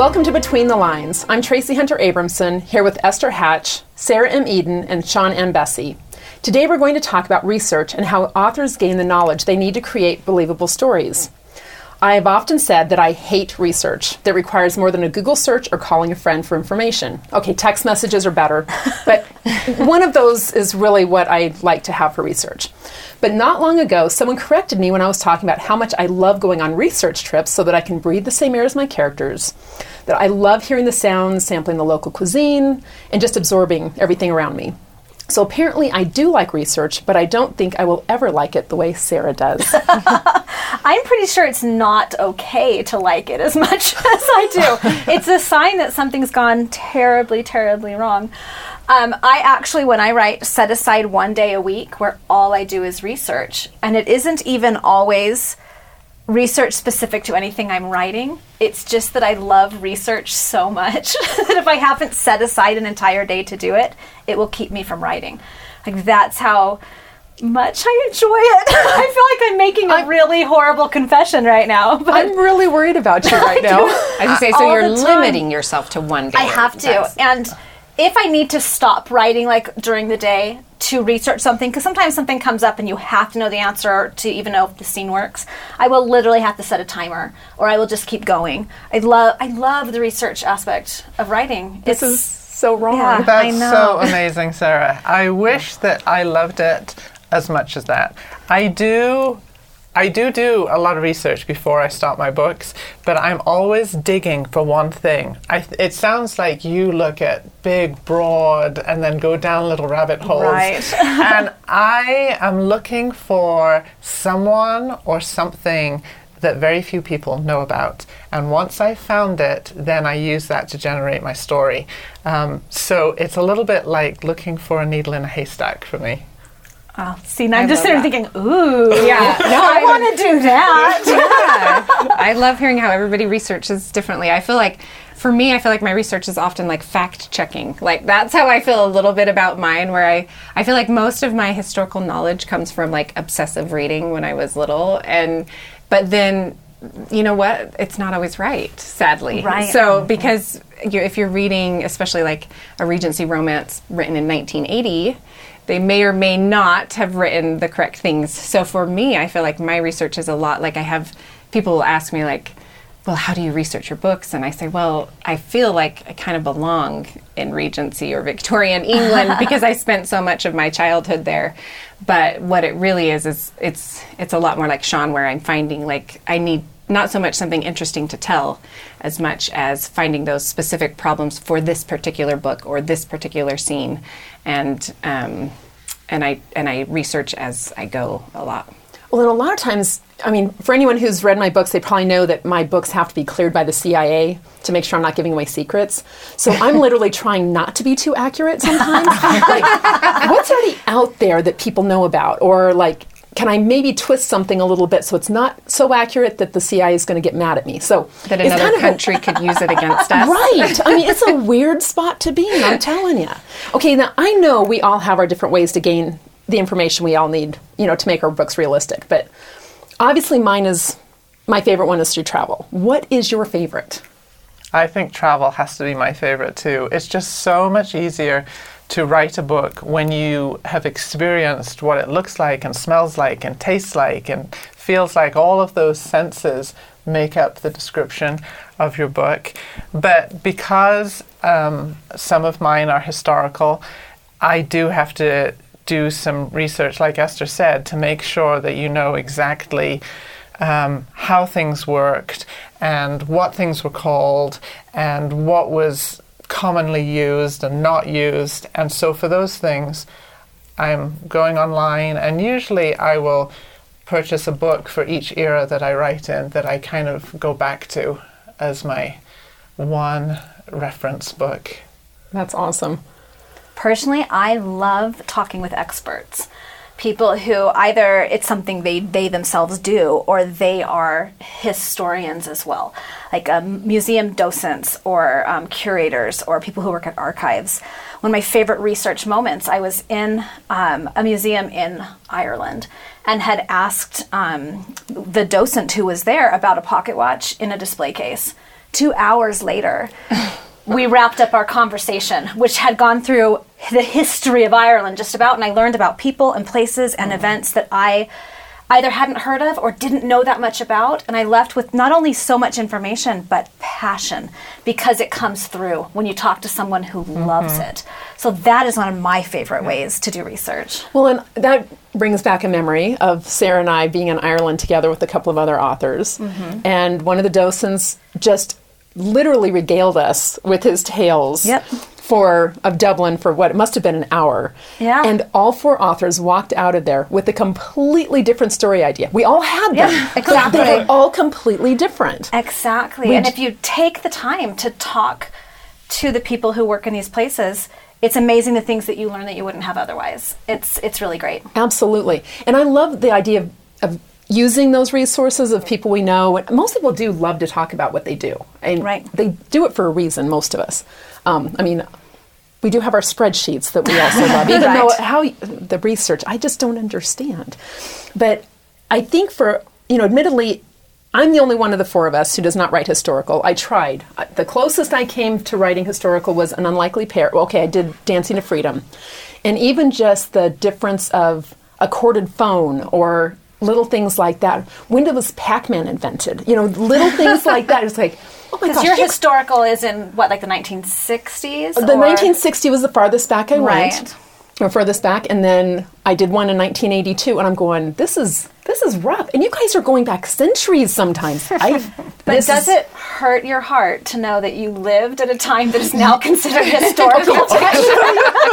Welcome to Between the Lines. I'm Tracy Hunter Abramson, here with Esther Hatch, Sarah M. Eden, and Sian M. Bessey. Today we're going to talk about research and how authors gain the knowledge they need to create believable stories. I have often said that I hate research that requires more than a Google search or calling a friend for information. Okay, text messages are better, but one of those is really what I like to have for research. But not long ago, someone corrected me when I was talking about how much I love going on research trips so that I can breathe the same air as my characters, that I love hearing the sounds, sampling the local cuisine, and just absorbing everything around me. So apparently, I do like research, but I don't think I will ever like it the way Sarah does. I'm pretty sure it's not okay to like it as much as I do. it's a sign that something's gone terribly, terribly wrong. Um, I actually, when I write, set aside one day a week where all I do is research. And it isn't even always research specific to anything I'm writing. It's just that I love research so much that if I haven't set aside an entire day to do it, it will keep me from writing. Like that's how much I enjoy it. I feel like I'm making a I'm, really horrible confession right now. But I'm really worried about you right now. I was say, so you're limiting yourself to one day. I have to, and if I need to stop writing like during the day to research something, because sometimes something comes up and you have to know the answer to even know if the scene works, I will literally have to set a timer, or I will just keep going. I love I love the research aspect of writing. This it's, is so wrong. Yeah, That's so amazing, Sarah. I wish that I loved it as much as that. I do I do do a lot of research before I start my books, but I'm always digging for one thing. I, it sounds like you look at big, broad, and then go down little rabbit holes. Right. and I am looking for someone or something that very few people know about. And once I found it, then I use that to generate my story. Um, so it's a little bit like looking for a needle in a haystack for me. Oh, see, now I'm just sitting thinking, ooh, yeah, no, I, want to do that. yeah, I love hearing how everybody researches differently. I feel like, for me, I feel like my research is often like fact checking. Like that's how I feel a little bit about mine. Where I, I feel like most of my historical knowledge comes from like obsessive reading when I was little, and but then you know what? It's not always right, sadly. Right. So because you, if you're reading, especially like a Regency romance written in 1980 they may or may not have written the correct things. So for me, I feel like my research is a lot like I have people ask me like, well, how do you research your books? And I say, well, I feel like I kind of belong in Regency or Victorian England because I spent so much of my childhood there. But what it really is is it's it's a lot more like Sian, where I'm finding like I need not so much something interesting to tell as much as finding those specific problems for this particular book or this particular scene and um, and I and I research as I go a lot. Well, and a lot of times, I mean, for anyone who's read my books, they probably know that my books have to be cleared by the CIA to make sure I'm not giving away secrets. So I'm literally trying not to be too accurate sometimes. like, what's already out there that people know about, or like can I maybe twist something a little bit so it's not so accurate that the CIA is going to get mad at me? So that another kind of country a, could use it against us. Right. I mean, it's a weird spot to be in. I'm telling you. Okay, now I know we all have our different ways to gain the information we all need, you know, to make our books realistic. But obviously, mine is my favorite one is through travel. What is your favorite? I think travel has to be my favorite too. It's just so much easier to write a book when you have experienced what it looks like and smells like and tastes like and feels like all of those senses make up the description of your book. But because um, some of mine are historical, I do have to do some research, like Esther said, to make sure that you know exactly um, how things worked and what things were called and what was commonly used and not used. And so for those things, I'm going online, and usually I will purchase a book for each era that I write in that I kind of go back to as my one reference book. That's awesome. Personally, I love talking with experts people who either it's something they, they themselves do or they are historians as well, like um, museum docents or um, curators or people who work at archives. One of my favorite research moments, I was in um, a museum in Ireland and had asked um, the docent who was there about a pocket watch in a display case two hours later, we wrapped up our conversation, which had gone through the history of Ireland just about, and I learned about people and places and mm-hmm. events that I either hadn't heard of or didn't know that much about. And I left with not only so much information, but passion because it comes through when you talk to someone who mm-hmm. loves it. So that is one of my favorite ways to do research. Well, and that brings back a memory of Sarah and I being in Ireland together with a couple of other authors. Mm-hmm. And one of the docents just literally regaled us with his tales. Yep. For of Dublin for what it must have been an hour. Yeah. And all four authors walked out of there with a completely different story idea. We all had them. Yeah, exactly. They were all completely different. Exactly. and if you take the time to talk to the people who work in these places, it's amazing the things that you learn that you wouldn't have otherwise. It's it's really great. Absolutely. And I love the idea of, of using those resources of people we know. Most people do love to talk about what they do. And Right. they do it for a reason, most of us. Um, I mean, we do have our spreadsheets that we also love, even though how the research, I just don't understand. But I think for, you know, admittedly, I'm the only one of the four of us who does not write historical. I tried. The closest I came to writing historical was an unlikely pair. Well, okay, I did Dancing to Freedom. And even just the difference of a corded phone or little things like that. When was Pac Man invented? You know, little things like that. It's like, Oh because gosh. your you- historical is in what, like the 1960s? the or- 1960 was the farthest back I Right. went, or furthest back, and then I did one in 1982, and I'm going, this is this is rough, and you guys are going back centuries sometimes. I, But does is- it hurt your heart to know that you lived at a time that is now considered historical?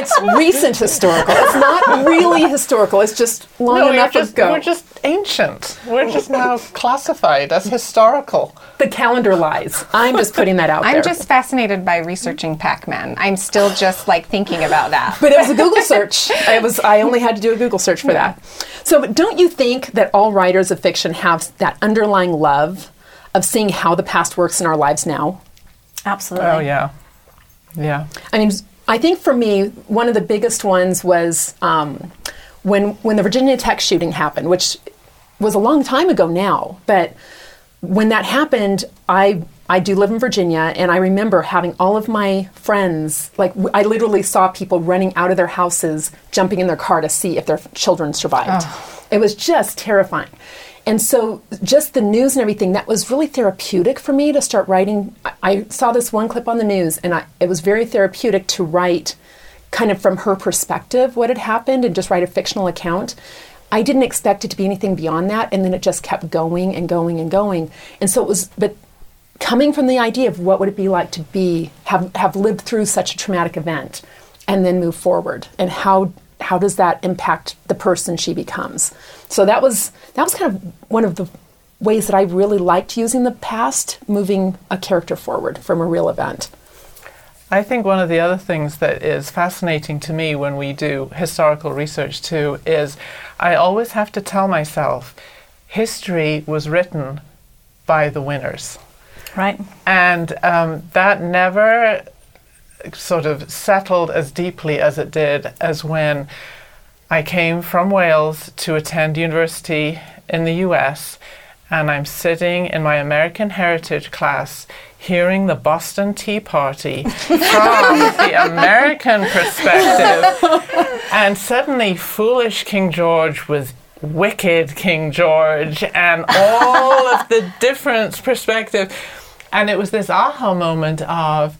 it's recent historical. It's not really historical. It's just long No, enough just, ago. we're just ancient. We're just now classified as historical. the calendar lies. I'm just putting that out there. I'm just fascinated by researching Pac-Man. I'm still just like thinking about that. But it was a Google search. I was I only had to do a Google search for that. So but don't you think that all writers of fiction have that underlying love of seeing how the past works in our lives now? Absolutely. Oh yeah, yeah. I mean, I think for me, one of the biggest ones was um, when when the Virginia Tech shooting happened, which was a long time ago now. But when that happened, I I do live in Virginia, and I remember having all of my friends like w- I literally saw people running out of their houses, jumping in their car to see if their children survived. It was just terrifying. And so, just the news and everything, that was really therapeutic for me to start writing. I, I saw this one clip on the news, and I, it was very therapeutic to write kind of from her perspective what had happened and just write a fictional account. I didn't expect it to be anything beyond that, and then it just kept going and going and going. And so it was, but coming from the idea of what would it be like to be have have lived through such a traumatic event and then move forward and how how does that impact the person she becomes so that was that was kind of one of the ways that i really liked using the past moving a character forward from a real event I think one of the other things that is fascinating to me when we do historical research too is I always have to tell myself history was written by the winners. Right. And um, that never sort of settled as deeply as it did as when I came from Wales to attend university in the US and I'm sitting in my American Heritage class hearing the Boston Tea Party from the American perspective. And suddenly, foolish King George was wicked King George, and all of the different perspective. And it was this aha moment of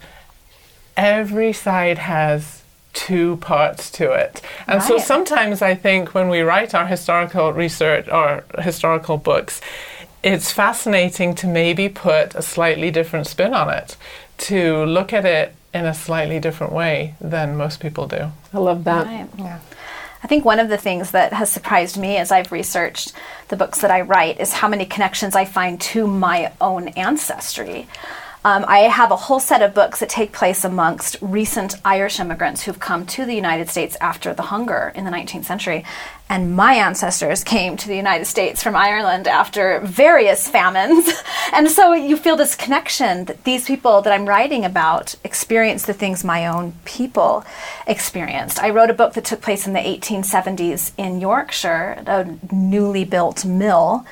every side has two parts to it. And so sometimes I think when we write our historical research or historical books, it's fascinating to maybe put a slightly different spin on it, to look at it in a slightly different way than most people do. i love that Right. Yeah. I think one of the things that has surprised me as I've researched the books that I write is how many connections I find to my own ancestry. Um, I have a whole set of books that take place amongst recent Irish immigrants who've come to the United States after the hunger in the 19th century. And my ancestors came to the United States from Ireland after various famines. and so you feel this connection that these people that I'm writing about experience the things my own people experienced. I wrote a book that took place in the 1870s in Yorkshire, a newly built mill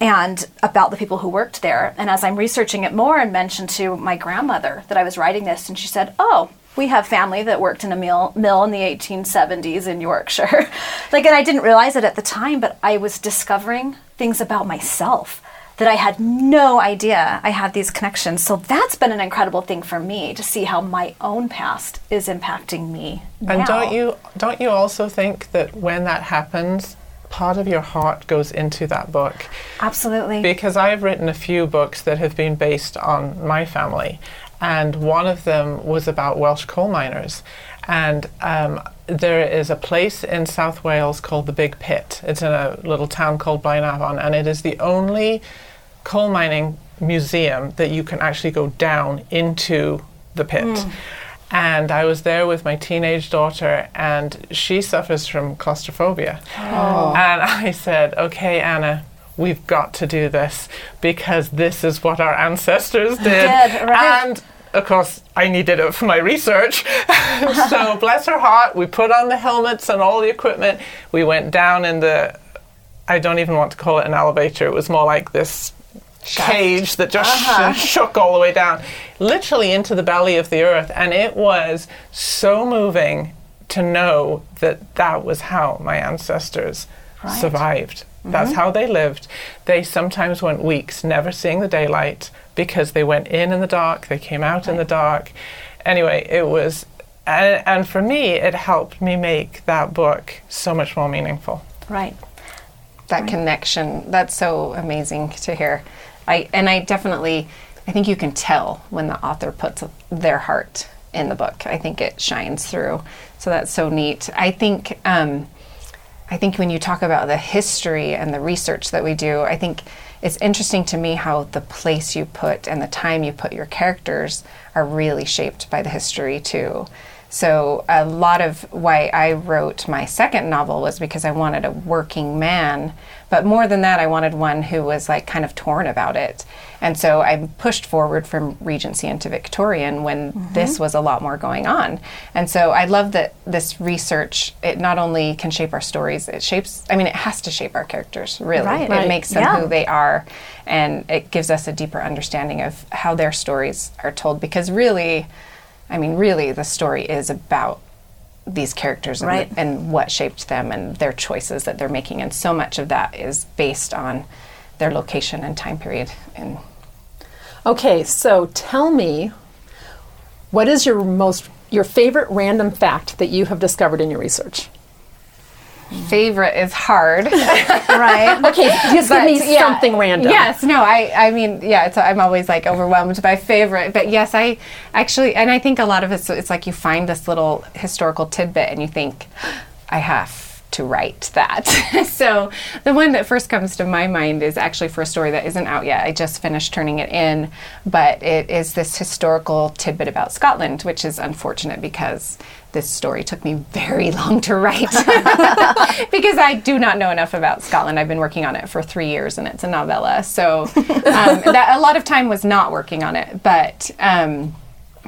and about the people who worked there. And as I'm researching it more, and mentioned to my grandmother that I was writing this, and she said, "Oh." We have family that worked in a mill, mill in the 1870s in Yorkshire. like, and I didn't realize it at the time, but I was discovering things about myself that I had no idea I had these connections. So that's been an incredible thing for me to see how my own past is impacting me. And now. don't you don't you also think that when that happens, part of your heart goes into that book? Absolutely. Because I've written a few books that have been based on my family, and one of them was about Welsh coal miners. And um, there is a place in South Wales called the Big Pit. It's in a little town called Blaenavon, and it is the only coal mining museum that you can actually go down into the pit. And I was there with my teenage daughter, and she suffers from claustrophobia. Oh. And I said, Okay, Anna, we've got to do this because this is what our ancestors did. Did, right. And of course, I needed it for my research. so, bless her heart, we put on the helmets and all the equipment. We went down in the, I don't even want to call it an elevator, it was more like this cage that just uh-huh. sh- shook all the way down, literally into the belly of the earth. And it was so moving to know that that was how my ancestors survived. Mm-hmm. That's how they lived. They sometimes went weeks never seeing the daylight because they went in in the dark, they came out in the dark. Anyway, it was, and, and for me, it helped me make that book so much more meaningful. right. that connection. That's so amazing to hear. I and I definitely I think you can tell when the author puts their heart in the book. I think it shines through. So that's so neat. I think um, I think when you talk about the history and the research that we do, I think it's interesting to me how the place you put and the time you put your characters are really shaped by the history too. So a lot of why I wrote my second novel was because I wanted a working man, but more than that I wanted one who was like kind of torn about it. And so I pushed forward from Regency into Victorian when mm-hmm. this was a lot more going on. And so I love that this research it not only can shape our stories, it shapes I mean it has to shape our characters, really. Right. It Right. makes them Yeah. who they are and it gives us a deeper understanding of how their stories are told because really I mean, really, the story is about these characters and, and what shaped them and their choices that they're making, and so much of that is based on their location and time period. And Okay, so tell me, what is your most your favorite random fact that you have discovered in your research? Favorite is hard. Right. Okay, just give me yeah, something random. Yes, no, I, I mean, yeah, it's, I'm always like overwhelmed by favorite, but yes, I actually, and I think a lot of it's, it's like you find this little historical tidbit and you think, I have to write that. so the one that first comes to my mind is actually for a story that isn't out yet. I just finished turning it in, but it is this historical tidbit about Scotland, which is unfortunate because this story took me very long to write because I do not know enough about Scotland. I've been working on it for three years and it's a novella. So um, that, a lot of time was not working on it, but. Um,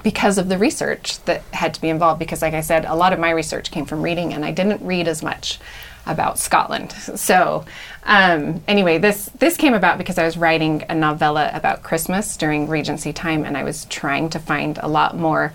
because of the research that had to be involved, because, like I said, a lot of my research came from reading, and I didn't read as much about Scotland. So, um, anyway, this this came about because I was writing a novella about Christmas during Regency time, and I was trying to find a lot more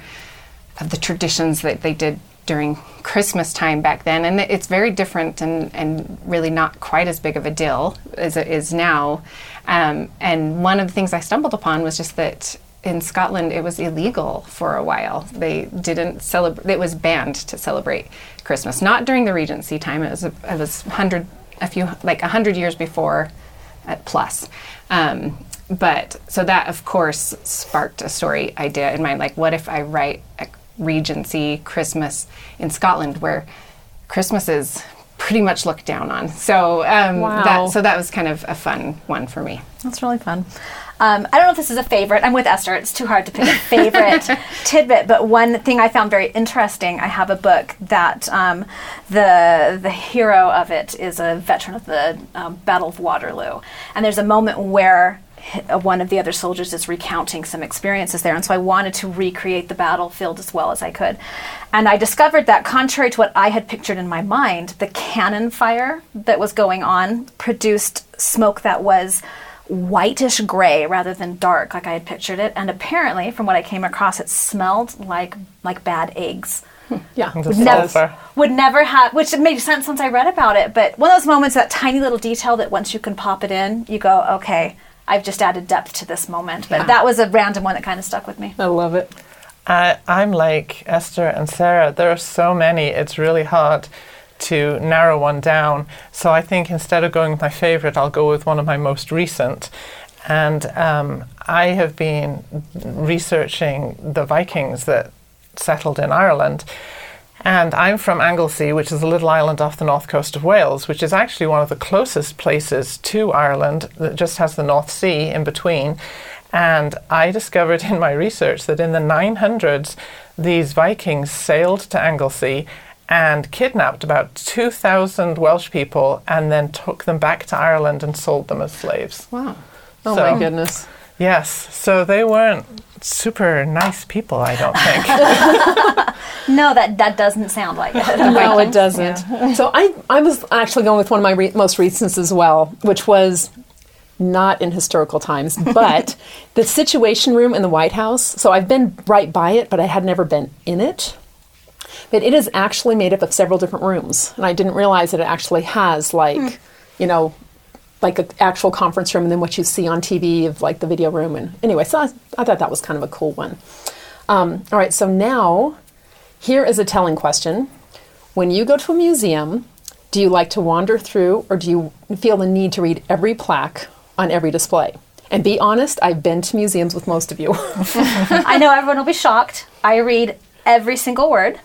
of the traditions that they did during Christmas time back then, and it's very different and, and really not quite as big of a deal as it is now. Um, and one of the things I stumbled upon was just that in Scotland it was illegal for a while. They didn't celebrate; it was banned to celebrate Christmas. Not during the Regency time; it was a, it was hundred a few like a hundred years before at plus. Um, but so that of course sparked a story idea in mind like what if i write a regency christmas in scotland where christmas is pretty much looked down on so um, Wow. that so that was kind of a fun one for me That's really fun. Um, I don't know if this is a favorite. I'm with Esther. It's too hard to pick a favorite tidbit, but one thing I found very interesting. I have a book that um, the the hero of it is a veteran of the um, Battle of Waterloo, and there's a moment where one of the other soldiers is recounting some experiences there. And so I wanted to recreate the battlefield as well as I could. And I discovered that, contrary to what I had pictured in my mind, the cannon fire that was going on produced smoke that was whitish gray rather than dark like I had pictured it. And apparently, from what I came across, it smelled like like bad eggs. Hmm. Yeah. Would never, would never have, which made sense once I read about it. But one of those moments, that tiny little detail that once you can pop it in, you go, okay, I've just added depth to this moment. But that was a random one that kind of stuck with me. I love it. I, I'm like Esther and Sarah. There are so many, it's really hard to narrow one down. So I think instead of going with my favorite, I'll go with one of my most recent. And um, I have been researching the Vikings that settled in Ireland. And I'm from Anglesey, which is a little island off the north coast of Wales, which is actually one of the closest places to Ireland that just has the North Sea in between. And I discovered in my research that in the 900s, these Vikings sailed to Anglesey and kidnapped about 2,000 Welsh people and then took them back to Ireland and sold them as slaves. Wow. Oh So- my goodness. Yes, so they weren't super nice people, I don't think. No, that, that doesn't sound like it. No, it doesn't. So I, I was actually going with one of my re- most recents as well, which was not in historical times, but the Situation Room in the White House. So I've been right by it, but I had never been in it. But it is actually made up of several different rooms, and I didn't realize that it actually has like, hmm. you know, like an actual conference room, and then what you see on TV of like the video room. And anyway, so I, I thought that was kind of a cool one. Um, all right, so now here is a telling question. When you go to a museum, do you like to wander through or do you feel the need to read every plaque on every display? And be honest, I've been to museums with most of you. I know everyone will be shocked. I read every single word.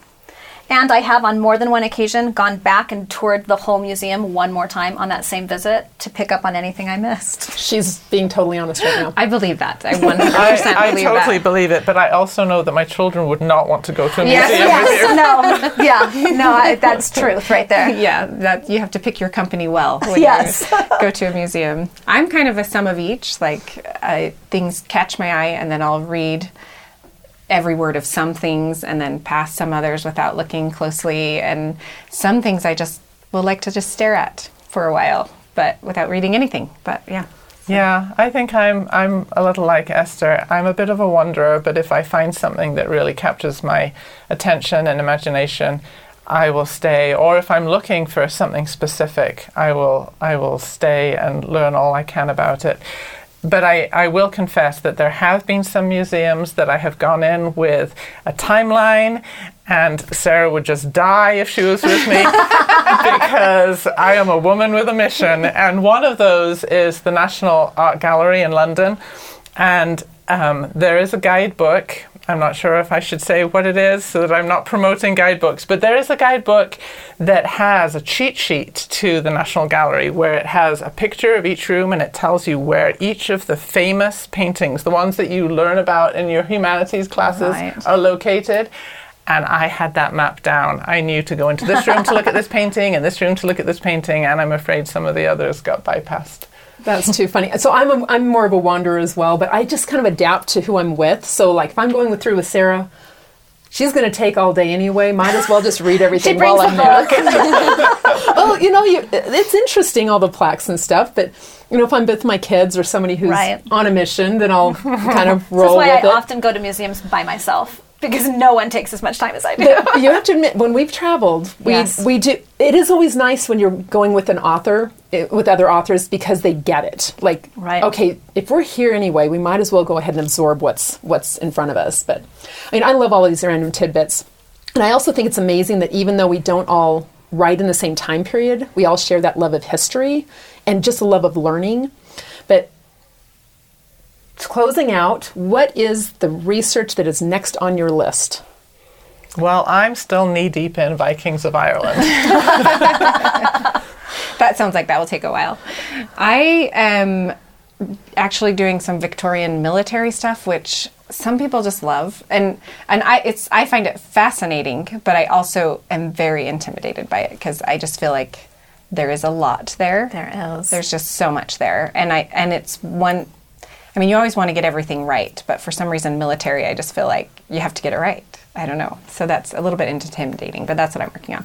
And I have, on more than one occasion, gone back and toured the whole museum one more time on that same visit to pick up on anything I missed. She's being totally honest right now. I believe that. I 100% I, I believe totally that. believe it, but I also know that my children would not want to go to a Yes, museum with you. yes, no, yeah, no, I, that's truth right there. yeah, that you have to pick your company well when Yes. you go to a museum. I'm kind of a sum of each. Like I, things catch my eye, and then I'll read every word of some things, and then pass some others without looking closely. And some things I just will like to just stare at for a while, but without reading anything. But yeah. Yeah, I think I'm I'm a little like Esther. I'm a bit of a wanderer, but if I find something that really captures my attention and imagination, I will stay. Or if I'm looking for something specific, I will I will stay and learn all I can about it. But I, I will confess that there have been some museums that I have gone in with a timeline, and Sarah would just die if she was with me because I am a woman with a mission. And one of those is the National Art Gallery in London. And um, there is a guidebook. I'm not sure if I should say what it is so that I'm not promoting guidebooks, but there is a guidebook that has a cheat sheet to the National Gallery where it has a picture of each room and it tells you where each of the famous paintings, the ones that you learn about in your humanities classes, Right. are located. And I had that mapped down. I knew to go into this room to look at this painting and this room to look at this painting, and I'm afraid some of the others got bypassed. That's too funny. So I'm a, I'm more of a wanderer as well, but I just kind of adapt to who I'm with. So like if I'm going through with Sarah, she's going to take all day anyway. Might as well just read everything while I'm there. well, you know, you, it's interesting all the plaques and stuff, but you know, if I'm with my kids or somebody who's Right. on a mission, then I'll kind of roll. That's why I it. often go to museums by myself because no one takes as much time as I do. you have to admit when we've traveled we Yes. we do it is always nice when you're going with an author eh, with other authors because they get it like Right. okay if we're here anyway we might as well go ahead and absorb what's what's in front of us but i mean i love all of these random tidbits and i also think it's amazing that even though we don't all write in the same time period we all share that love of history and just a love of learning closing out what is the research that is next on your list Well, I'm still knee deep in Vikings of Ireland. That sounds like that will take a while. I am actually doing some Victorian military stuff, which some people just love, and and I it's I find it fascinating, but I also am very intimidated by it because I just feel like there is a lot there. There is. There's just so much there, and I and it's one. I mean, you always want to get everything right, but for some reason, military, I just feel like you have to get it right. I don't know. So that's a little bit intimidating, but that's what I'm working on.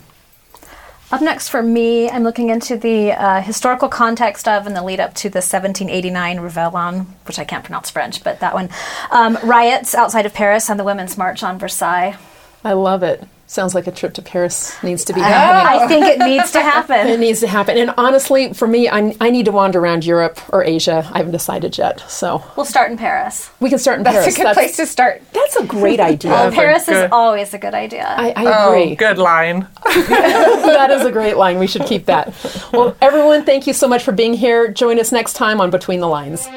Up next for me, I'm looking into the uh, historical context of and the lead up to the 1789 Réveillon, which I can't pronounce French, but that one. Um, riots outside of Paris and the Women's March on Versailles. I love it. Sounds like a trip to Paris needs to be happening. I think it needs to happen. It needs to happen. And honestly, for me, I, I need to wander around Europe or Asia. I haven't decided yet. So We'll start in Paris. we can start in That's Paris. a good place to start. That's a great idea. Well, a Paris is always a good idea. I, I Oh, agree. good line. that is a great line. We should keep that. Well, everyone, thank you so much for being here. Join us next time on Between the Lines.